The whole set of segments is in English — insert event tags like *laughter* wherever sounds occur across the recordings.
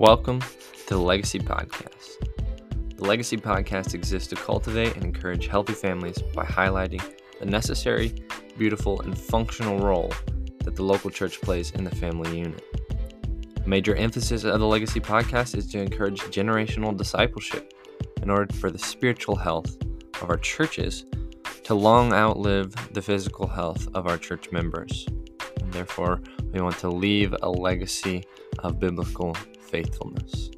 Welcome to the Legacy Podcast. The Legacy Podcast exists to cultivate and encourage healthy families by highlighting the necessary, beautiful, and functional role that the local church plays in the family unit. A major emphasis of the Legacy Podcast is to encourage generational discipleship in order for the spiritual health of our churches to long outlive the physical health of our church members. Therefore, we want to leave a legacy of biblical faithfulness.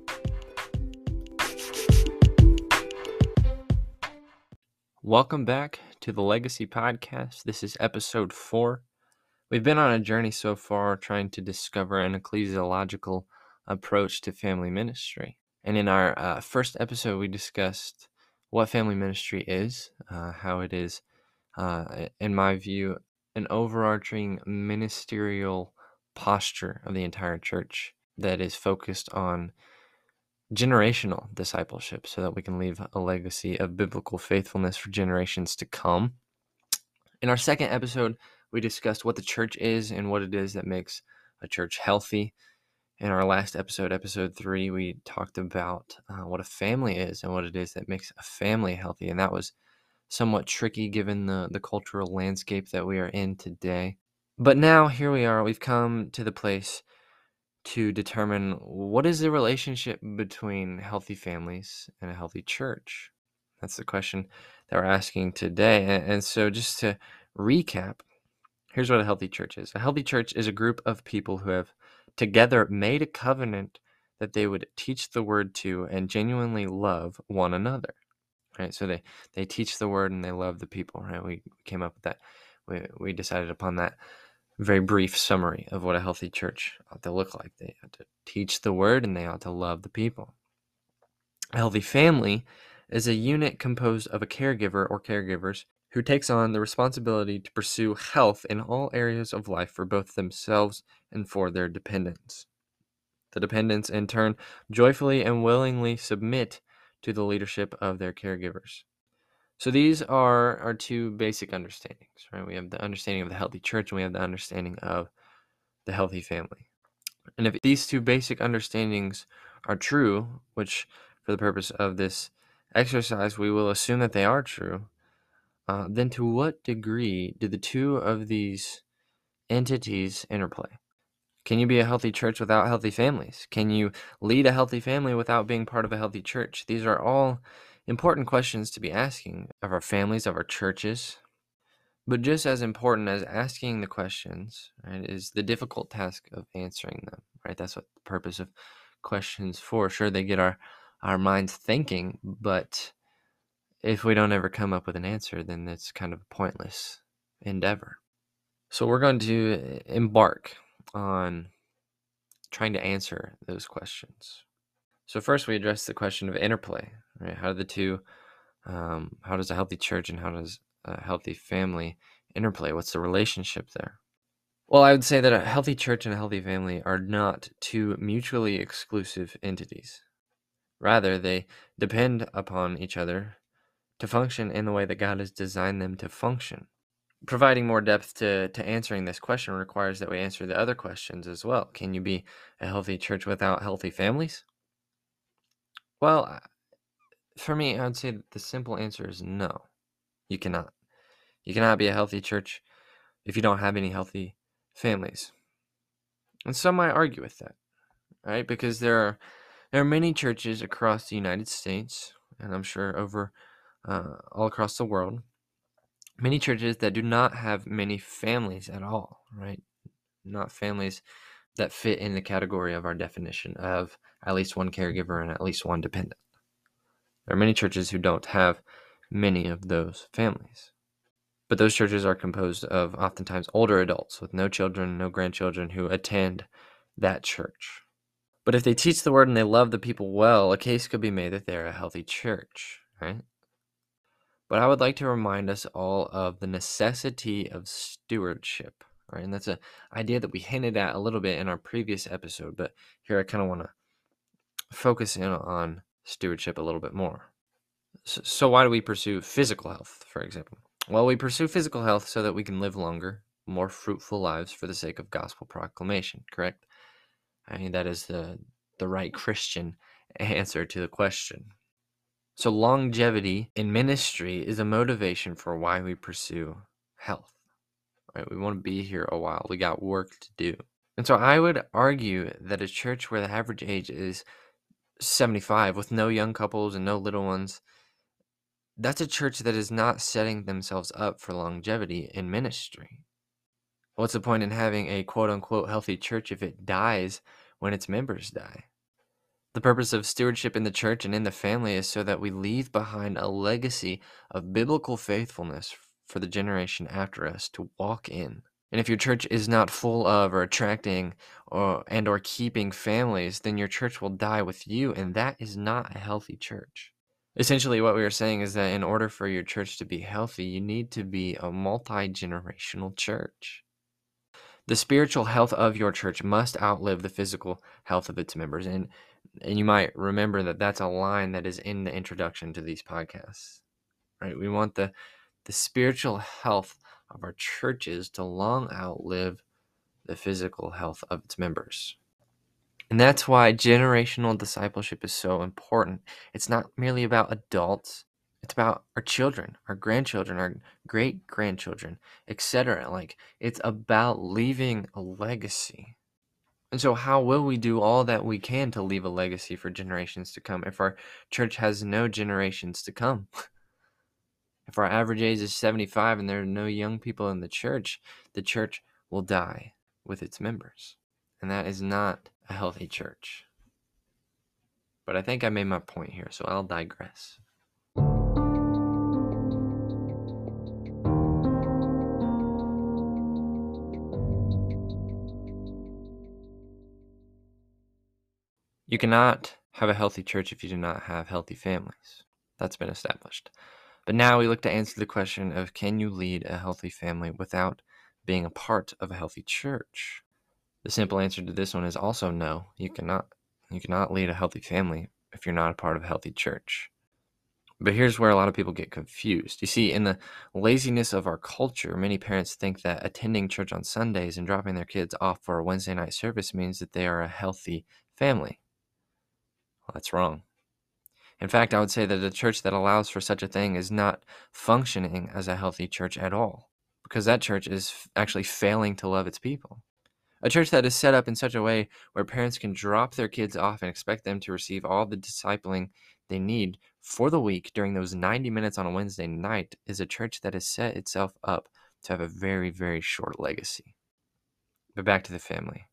Welcome back to the Legacy Podcast. This is episode four. We've been on a journey so far trying to discover an ecclesiological approach to family ministry. And in our uh, first episode, we discussed what family ministry is, uh, how it is, uh, in my view, an overarching ministerial posture of the entire church that is focused on generational discipleship so that we can leave a legacy of biblical faithfulness for generations to come. In our second episode, we discussed what the church is and what it is that makes a church healthy. In our last episode, episode three, we talked about uh, what a family is and what it is that makes a family healthy. And that was somewhat tricky given the, the cultural landscape that we are in today. But now here we are, we've come to the place to determine what is the relationship between healthy families and a healthy church. That's the question that we're asking today. And, and so, just to recap, here's what a healthy church is a healthy church is a group of people who have together made a covenant that they would teach the word to and genuinely love one another right so they they teach the word and they love the people right we came up with that we, we decided upon that very brief summary of what a healthy church ought to look like. They ought to teach the word and they ought to love the people. A healthy family is a unit composed of a caregiver or caregivers who takes on the responsibility to pursue health in all areas of life for both themselves and for their dependents. The dependents, in turn, joyfully and willingly submit to the leadership of their caregivers. So these are our two basic understandings, right? We have the understanding of the healthy church and we have the understanding of the healthy family. And if these two basic understandings are true, which for the purpose of this exercise we will assume that they are true, uh, then to what degree do the two of these entities interplay? Can you be a healthy church without healthy families? Can you lead a healthy family without being part of a healthy church? These are all important questions to be asking of our families, of our churches. But just as important as asking the questions, right, is the difficult task of answering them, right? That's what the purpose of questions for. Sure, they get our our minds thinking, but if we don't ever come up with an answer, then it's kind of a pointless endeavor. So we're going to embark on trying to answer those questions. So first, we address the question of interplay, right? How do the two, um, how does a healthy church and how does a healthy family interplay? What's the relationship there? Well, I would say that a healthy church and a healthy family are not two mutually exclusive entities. Rather, they depend upon each other to function in the way that God has designed them to function. Providing more depth to, to answering this question requires that we answer the other questions as well. Can you be a healthy church without healthy families? Well, for me, I'd say the simple answer is no. You cannot. You cannot be a healthy church if you don't have any healthy families. And some might argue with that, right? Because there are there are many churches across the United States, and I'm sure over uh, all across the world, many churches that do not have many families at all, right? Not families that fit in the category of our definition of at least one caregiver and at least one dependent. There are many churches who don't have many of those families. But those churches are composed of oftentimes older adults with no children, no grandchildren who attend that church. But if they teach the word and they love the people well, a case could be made that they're a healthy church, right? But I would like to remind us all of the necessity of stewardship, right? And that's an idea that we hinted at a little bit in our previous episode, but here I kind of want to focus in on stewardship a little bit more. So, so, why do we pursue physical health, for example? Well, we pursue physical health so that we can live longer, more fruitful lives for the sake of gospel proclamation, correct? I mean, that is the the right Christian *laughs* answer to the question. So, longevity in ministry is a motivation for why we pursue health. Right? We want to be here a while. We got work to do. And so I would argue that a church where the average age is 75 with no young couples and no little ones, that's a church that is not setting themselves up for longevity in ministry. What's the point in having a quote unquote healthy church if it dies when its members die? The purpose of stewardship in the church and in the family is so that we leave behind a legacy of biblical faithfulness for the generation after us to walk in. And if your church is not full of or attracting or and or keeping families, then your church will die with you and that is not a healthy church. Essentially what we are saying is that in order for your church to be healthy, you need to be a multi-generational church. The spiritual health of your church must outlive the physical health of its members and and you might remember that that's a line that is in the introduction to these podcasts right? We want the the spiritual health of our churches to long outlive the physical health of its members. And that's why generational discipleship is so important. It's not merely about adults. It's about our children our grandchildren our great grandchildren etc like it's about leaving a legacy and so, how will we do all that we can to leave a legacy for generations to come if our church has no generations to come? if our average age is 75 and there are no young people in the church, the church will die with its members. And that is not a healthy church. But I think I made my point here, so I'll digress. You cannot have a healthy church if you do not have healthy families. That's been established. But now we look to answer the question of can you lead a healthy family without being a part of a healthy church? The simple answer to this one is also no. You cannot. You cannot lead a healthy family if you're not a part of a healthy church. But here's where a lot of people get confused. You see, in the laziness of our culture, many parents think that attending church on Sundays and dropping their kids off for a Wednesday night service means that they are a healthy family. Well, that's wrong. In fact, I would say that a church that allows for such a thing is not functioning as a healthy church at all, because that church is actually failing to love its people. A church that is set up in such a way where parents can drop their kids off and expect them to receive all the discipling they need for the week during those 90 minutes on a Wednesday night is a church that has set itself up to have a very, very short legacy. But back to the family.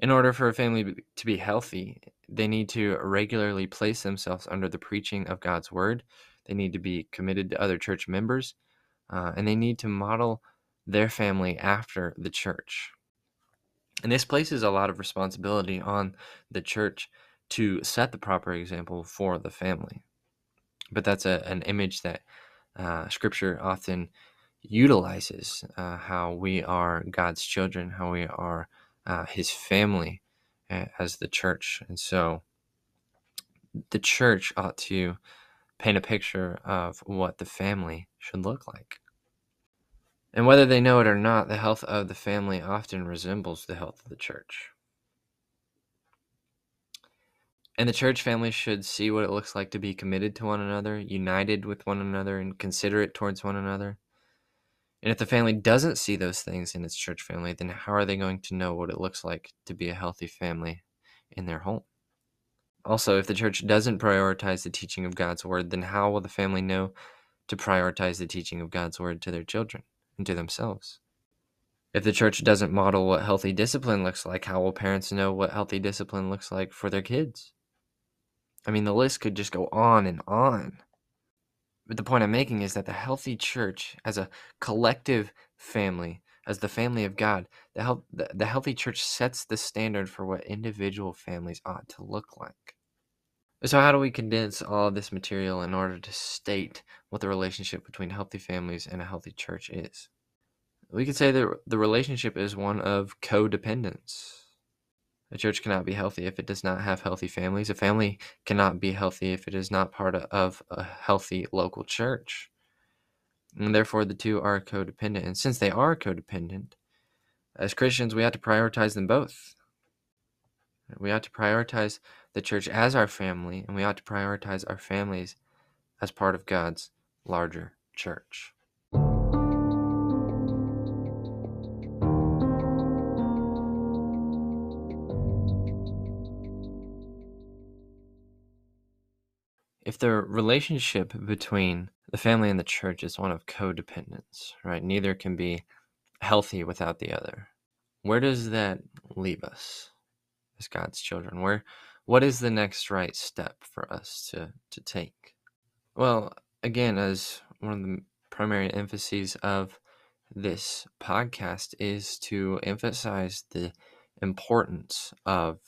In order for a family to be healthy, they need to regularly place themselves under the preaching of God's word. They need to be committed to other church members, uh, and they need to model their family after the church. And this places a lot of responsibility on the church to set the proper example for the family. But that's a, an image that uh, Scripture often utilizes uh, how we are God's children, how we are uh, his family as the church. And so the church ought to paint a picture of what the family should look like. And whether they know it or not, the health of the family often resembles the health of the church. And the church family should see what it looks like to be committed to one another, united with one another, and considerate towards one another. And if the family doesn't see those things in its church family, then how are they going to know what it looks like to be a healthy family in their home? Also, if the church doesn't prioritize the teaching of God's word, then how will the family know to prioritize the teaching of God's word to their children and to themselves? If the church doesn't model what healthy discipline looks like, how will parents know what healthy discipline looks like for their kids? I mean, the list could just go on and on. But the point I'm making is that the healthy church, as a collective family, as the family of God, the, health, the, the healthy church sets the standard for what individual families ought to look like. So, how do we condense all this material in order to state what the relationship between healthy families and a healthy church is? We could say that the relationship is one of codependence. A church cannot be healthy if it does not have healthy families. A family cannot be healthy if it is not part of a healthy local church. And therefore, the two are codependent. And since they are codependent, as Christians, we have to prioritize them both. We ought to prioritize the church as our family, and we ought to prioritize our families as part of God's larger church. If the relationship between the family and the church is one of codependence, right? Neither can be healthy without the other. Where does that leave us as God's children? Where what is the next right step for us to to take? Well, again, as one of the primary emphases of this podcast is to emphasize the importance of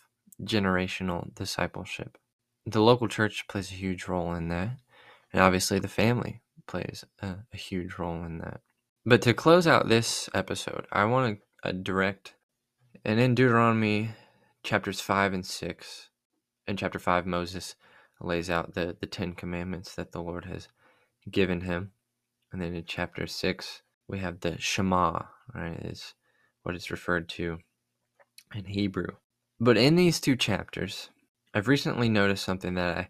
generational discipleship the local church plays a huge role in that. And obviously, the family plays a, a huge role in that. But to close out this episode, I want to uh, direct, and in Deuteronomy chapters 5 and 6, in chapter 5, Moses lays out the, the Ten Commandments that the Lord has given him. And then in chapter 6, we have the Shema, right, is what is referred to in Hebrew. But in these two chapters, I've recently noticed something that I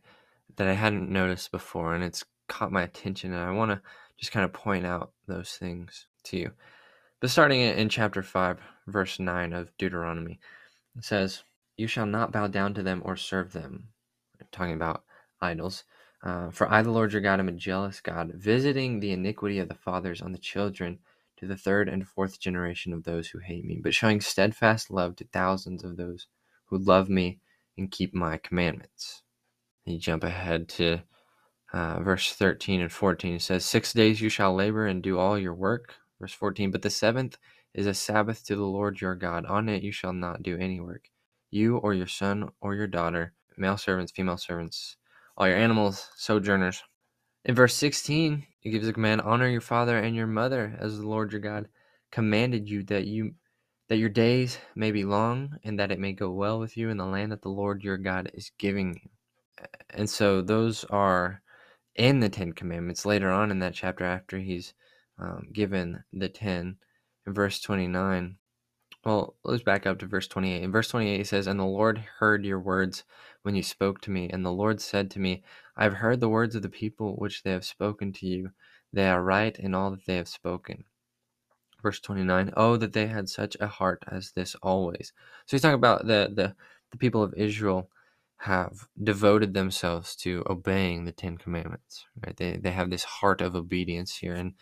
that I hadn't noticed before, and it's caught my attention, and I want to just kind of point out those things to you. But starting in chapter 5, verse 9 of Deuteronomy, it says, You shall not bow down to them or serve them. I'm Talking about idols. Uh, For I, the Lord your God, am a jealous God, visiting the iniquity of the fathers on the children to the third and fourth generation of those who hate me, but showing steadfast love to thousands of those who love me and keep my commandments. You jump ahead to uh, verse 13 and 14. It says, Six days you shall labor and do all your work. Verse 14, but the seventh is a Sabbath to the Lord your God. On it you shall not do any work. You or your son or your daughter, male servants, female servants, all your animals, sojourners. In verse 16, it gives a command honor your father and your mother as the Lord your God commanded you that you that your days may be long and that it may go well with you in the land that the Lord your God is giving you. And so those are in the Ten Commandments later on in that chapter after he's um, given the ten. In verse 29, well, let's back up to verse 28. In verse 28, it says, And the Lord heard your words when you spoke to me. And the Lord said to me, I have heard the words of the people which they have spoken to you. They are right in all that they have spoken verse 29 oh that they had such a heart as this always. So he's talking about the the, the people of israel have devoted themselves to obeying the ten commandments right? They, they have this heart of obedience here and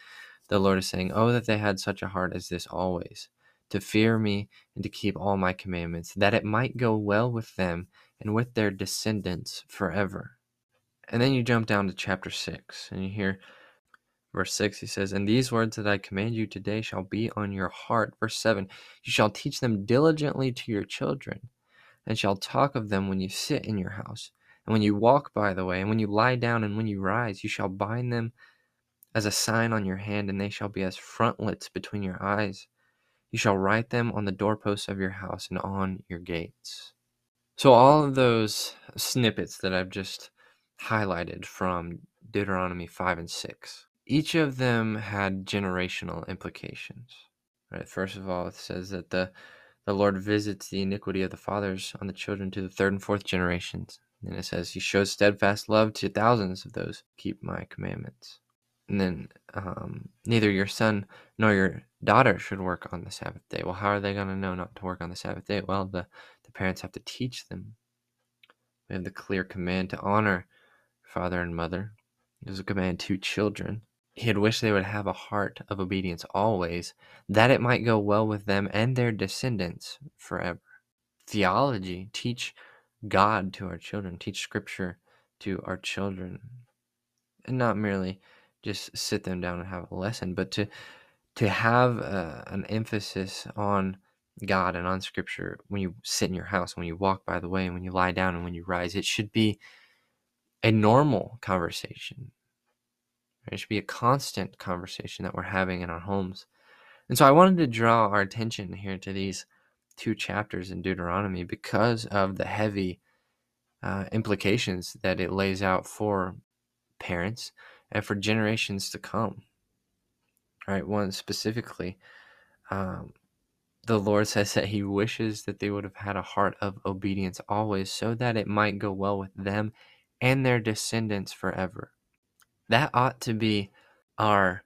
the lord is saying oh that they had such a heart as this always to fear me and to keep all my commandments that it might go well with them and with their descendants forever. And then you jump down to chapter 6 and you hear Verse 6, he says, And these words that I command you today shall be on your heart. Verse 7, you shall teach them diligently to your children, and shall talk of them when you sit in your house, and when you walk by the way, and when you lie down, and when you rise. You shall bind them as a sign on your hand, and they shall be as frontlets between your eyes. You shall write them on the doorposts of your house and on your gates. So, all of those snippets that I've just highlighted from Deuteronomy 5 and 6 each of them had generational implications. Right. First of all, it says that the the Lord visits the iniquity of the fathers on the children to the third and fourth generations. And it says he shows steadfast love to thousands of those who keep my commandments. And then um, neither your son nor your daughter should work on the Sabbath day. Well, how are they going to know not to work on the Sabbath day? Well, the, the parents have to teach them. We have the clear command to honor father and mother. There's a command to children he had wished they would have a heart of obedience always, that it might go well with them and their descendants forever. Theology, teach God to our children, teach Scripture to our children, and not merely just sit them down and have a lesson, but to to have uh, an emphasis on God and on Scripture when you sit in your house, when you walk by the way, and when you lie down, and when you rise. It should be a normal conversation it should be a constant conversation that we're having in our homes. And so I wanted to draw our attention here to these two chapters in Deuteronomy because of the heavy uh, implications that it lays out for parents and for generations to come. All right, one specifically, um, the Lord says that He wishes that they would have had a heart of obedience always, so that it might go well with them and their descendants forever. That ought to be our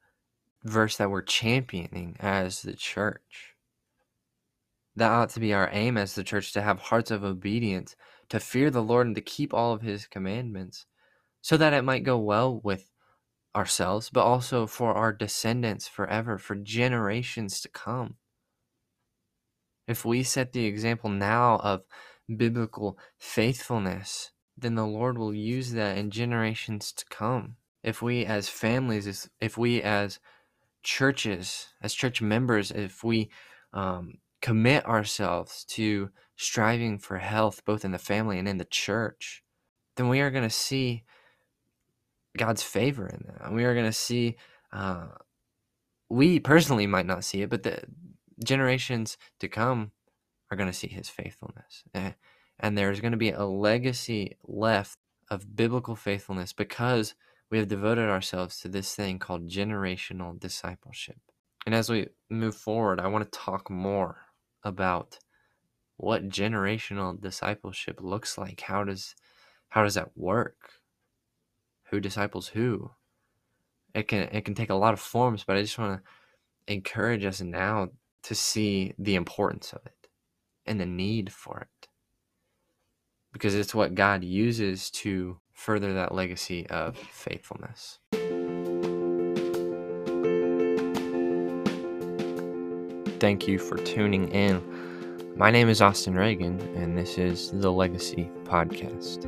verse that we're championing as the church. That ought to be our aim as the church to have hearts of obedience, to fear the Lord, and to keep all of His commandments, so that it might go well with ourselves, but also for our descendants forever, for generations to come. If we set the example now of biblical faithfulness, then the Lord will use that in generations to come. If we as families, if we as churches, as church members, if we um, commit ourselves to striving for health both in the family and in the church, then we are going to see God's favor in that. And We are going to see, uh, we personally might not see it, but the generations to come are going to see his faithfulness. Eh, and there's going to be a legacy left of biblical faithfulness because we have devoted ourselves to this thing called generational discipleship. And as we move forward, I want to talk more about what generational discipleship looks like. How does how does that work? Who disciples who? It can it can take a lot of forms, but I just want to encourage us now to see the importance of it and the need for it. Because it's what God uses to further that legacy of faithfulness. Thank you for tuning in. My name is Austin Reagan, and this is the Legacy Podcast.